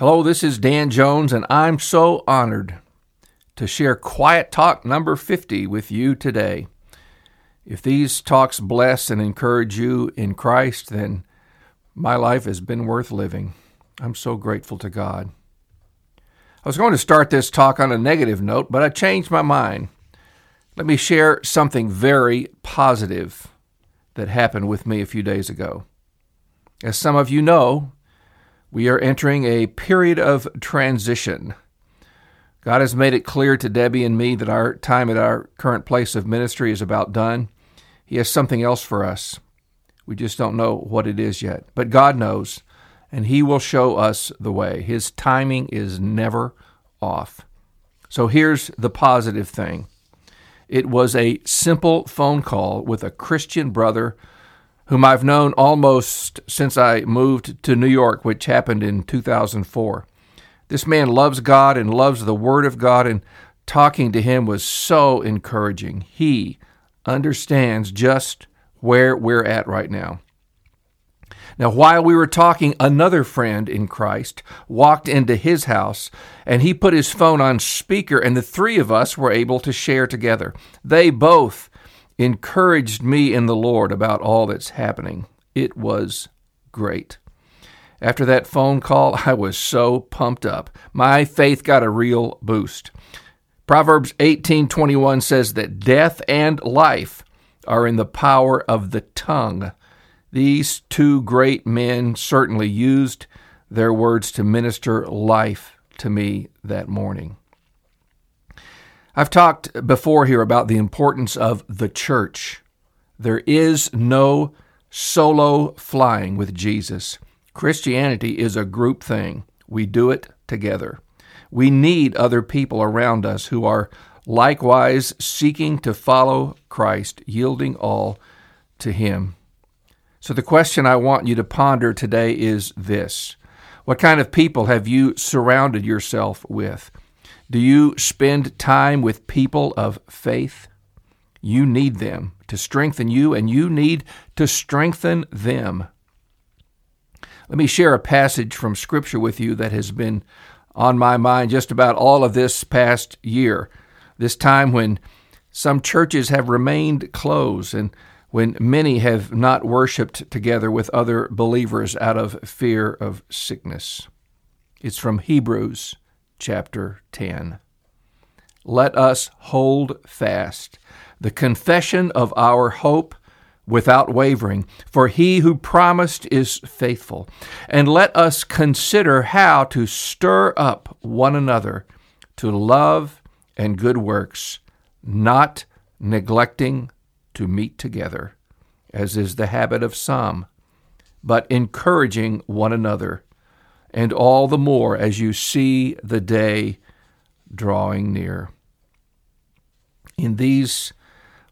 Hello, this is Dan Jones, and I'm so honored to share Quiet Talk number 50 with you today. If these talks bless and encourage you in Christ, then my life has been worth living. I'm so grateful to God. I was going to start this talk on a negative note, but I changed my mind. Let me share something very positive that happened with me a few days ago. As some of you know, we are entering a period of transition. God has made it clear to Debbie and me that our time at our current place of ministry is about done. He has something else for us. We just don't know what it is yet. But God knows, and He will show us the way. His timing is never off. So here's the positive thing it was a simple phone call with a Christian brother whom I've known almost since I moved to New York, which happened in 2004. This man loves God and loves the Word of God, and talking to him was so encouraging. He understands just where we're at right now. Now, while we were talking, another friend in Christ walked into his house and he put his phone on speaker, and the three of us were able to share together. They both encouraged me in the Lord about all that's happening. It was great. After that phone call, I was so pumped up. My faith got a real boost. Proverbs 18:21 says that death and life are in the power of the tongue. These two great men certainly used their words to minister life to me that morning. I've talked before here about the importance of the church. There is no solo flying with Jesus. Christianity is a group thing. We do it together. We need other people around us who are likewise seeking to follow Christ, yielding all to Him. So, the question I want you to ponder today is this What kind of people have you surrounded yourself with? Do you spend time with people of faith? You need them to strengthen you, and you need to strengthen them. Let me share a passage from Scripture with you that has been on my mind just about all of this past year, this time when some churches have remained closed and when many have not worshiped together with other believers out of fear of sickness. It's from Hebrews chapter 10. Let us hold fast the confession of our hope without wavering, for he who promised is faithful. And let us consider how to stir up one another to love and good works, not neglecting to meet together, as is the habit of some, but encouraging one another and all the more as you see the day drawing near. In these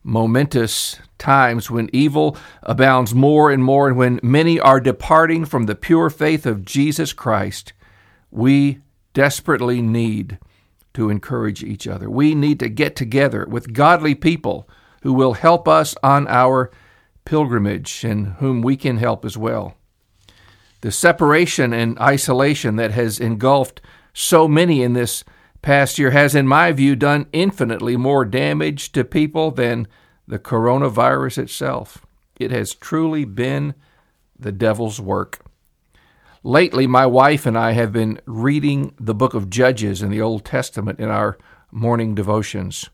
momentous times when evil abounds more and more, and when many are departing from the pure faith of Jesus Christ, we desperately need to encourage each other. We need to get together with godly people who will help us on our pilgrimage and whom we can help as well. The separation and isolation that has engulfed so many in this past year has, in my view, done infinitely more damage to people than the coronavirus itself. It has truly been the devil's work. Lately, my wife and I have been reading the book of Judges in the Old Testament in our morning devotions.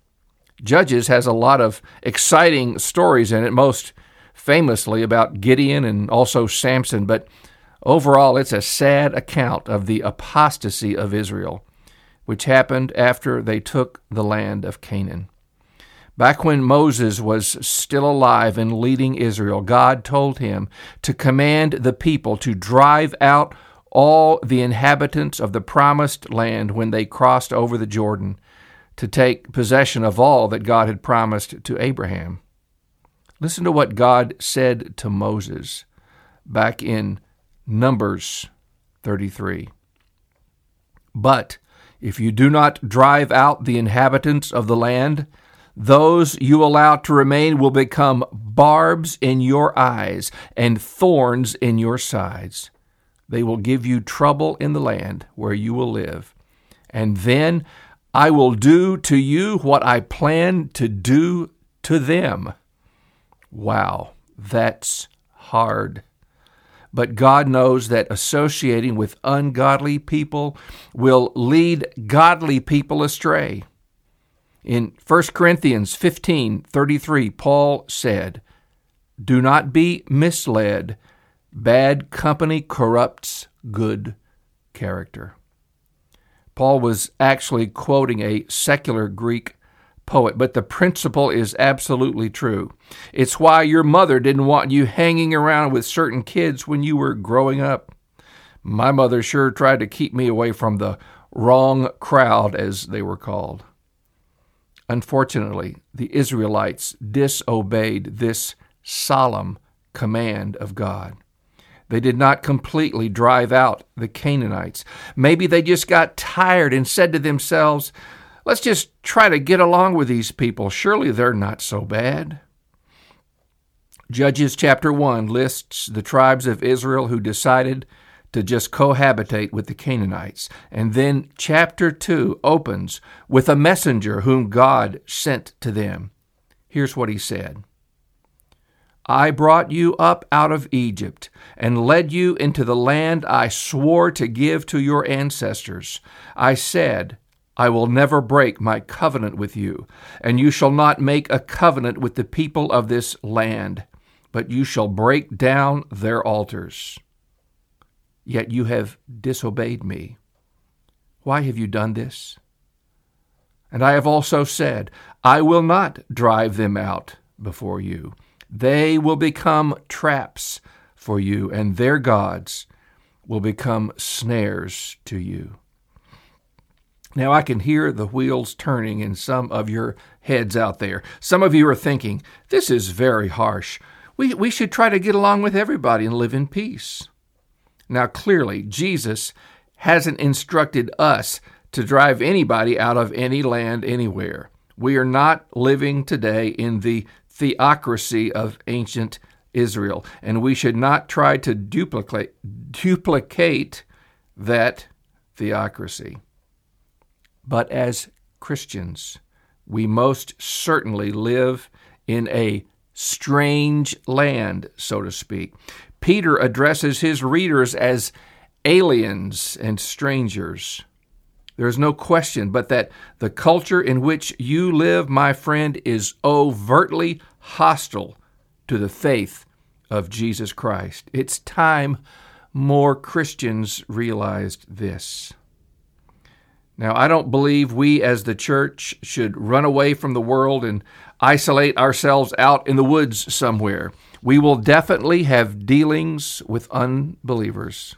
Judges has a lot of exciting stories in it, most famously about Gideon and also Samson, but Overall, it's a sad account of the apostasy of Israel, which happened after they took the land of Canaan. Back when Moses was still alive and leading Israel, God told him to command the people to drive out all the inhabitants of the promised land when they crossed over the Jordan to take possession of all that God had promised to Abraham. Listen to what God said to Moses back in Numbers 33. But if you do not drive out the inhabitants of the land, those you allow to remain will become barbs in your eyes and thorns in your sides. They will give you trouble in the land where you will live. And then I will do to you what I plan to do to them. Wow, that's hard. But God knows that associating with ungodly people will lead godly people astray. In 1 Corinthians 15:33, Paul said, "Do not be misled. Bad company corrupts good character." Paul was actually quoting a secular Greek poet, but the principle is absolutely true. It's why your mother didn't want you hanging around with certain kids when you were growing up. My mother sure tried to keep me away from the wrong crowd, as they were called. Unfortunately, the Israelites disobeyed this solemn command of God. They did not completely drive out the Canaanites. Maybe they just got tired and said to themselves, Let's just try to get along with these people. Surely they're not so bad. Judges chapter 1 lists the tribes of Israel who decided to just cohabitate with the Canaanites. And then chapter 2 opens with a messenger whom God sent to them. Here's what he said I brought you up out of Egypt and led you into the land I swore to give to your ancestors. I said, I will never break my covenant with you, and you shall not make a covenant with the people of this land, but you shall break down their altars. Yet you have disobeyed me. Why have you done this? And I have also said, I will not drive them out before you. They will become traps for you, and their gods will become snares to you. Now, I can hear the wheels turning in some of your heads out there. Some of you are thinking, this is very harsh. We, we should try to get along with everybody and live in peace. Now, clearly, Jesus hasn't instructed us to drive anybody out of any land anywhere. We are not living today in the theocracy of ancient Israel, and we should not try to duplicate, duplicate that theocracy. But as Christians, we most certainly live in a strange land, so to speak. Peter addresses his readers as aliens and strangers. There's no question but that the culture in which you live, my friend, is overtly hostile to the faith of Jesus Christ. It's time more Christians realized this. Now, I don't believe we as the church should run away from the world and isolate ourselves out in the woods somewhere. We will definitely have dealings with unbelievers.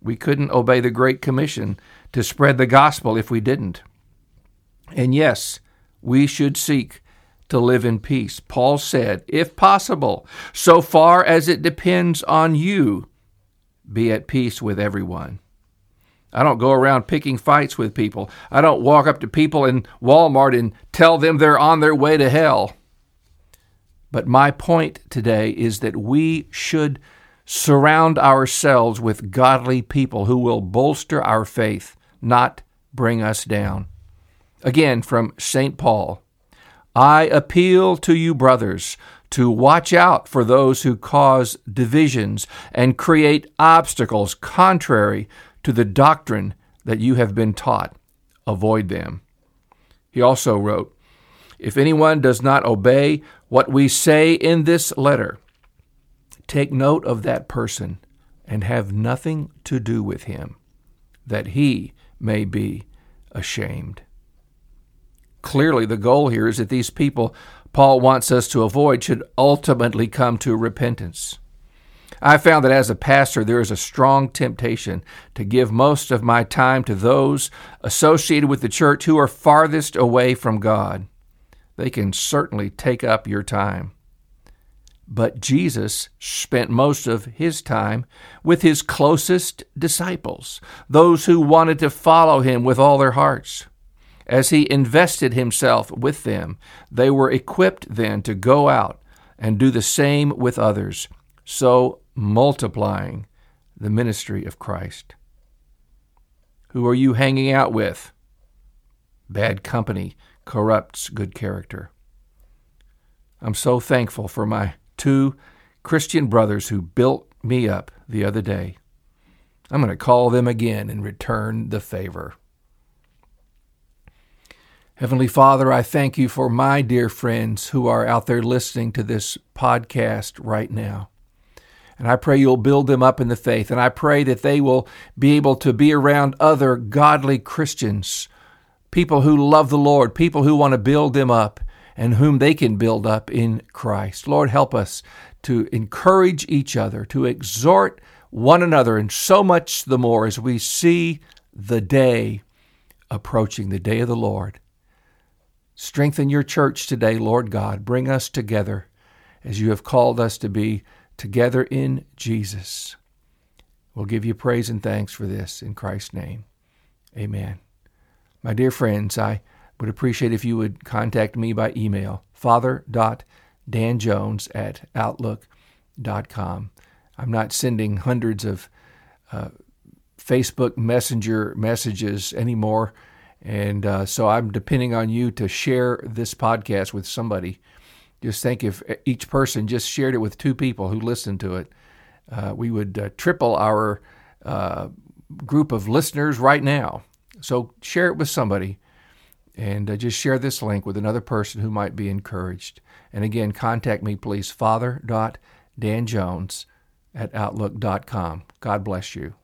We couldn't obey the Great Commission to spread the gospel if we didn't. And yes, we should seek to live in peace. Paul said, if possible, so far as it depends on you, be at peace with everyone. I don't go around picking fights with people. I don't walk up to people in Walmart and tell them they're on their way to hell. But my point today is that we should surround ourselves with godly people who will bolster our faith, not bring us down. Again, from St. Paul I appeal to you, brothers, to watch out for those who cause divisions and create obstacles contrary to the doctrine that you have been taught. Avoid them. He also wrote, If anyone does not obey what we say in this letter, take note of that person and have nothing to do with him, that he may be ashamed. Clearly, the goal here is that these people Paul wants us to avoid should ultimately come to repentance. I found that as a pastor, there is a strong temptation to give most of my time to those associated with the church who are farthest away from God. They can certainly take up your time. But Jesus spent most of his time with his closest disciples, those who wanted to follow him with all their hearts. As he invested himself with them, they were equipped then to go out and do the same with others. So multiplying the ministry of Christ? Who are you hanging out with? Bad company corrupts good character. I'm so thankful for my two Christian brothers who built me up the other day. I'm going to call them again and return the favor. Heavenly Father, I thank you for my dear friends who are out there listening to this podcast right now. And I pray you'll build them up in the faith. And I pray that they will be able to be around other godly Christians, people who love the Lord, people who want to build them up and whom they can build up in Christ. Lord, help us to encourage each other, to exhort one another, and so much the more as we see the day approaching, the day of the Lord. Strengthen your church today, Lord God. Bring us together as you have called us to be together in Jesus. We'll give you praise and thanks for this in Christ's name. Amen. My dear friends, I would appreciate if you would contact me by email, father.danjones at outlook.com. I'm not sending hundreds of uh, Facebook Messenger messages anymore. And uh, so I'm depending on you to share this podcast with somebody. Just think if each person just shared it with two people who listened to it, uh, we would uh, triple our uh, group of listeners right now. So share it with somebody and uh, just share this link with another person who might be encouraged. And again, contact me, please, father.danjones at outlook.com. God bless you.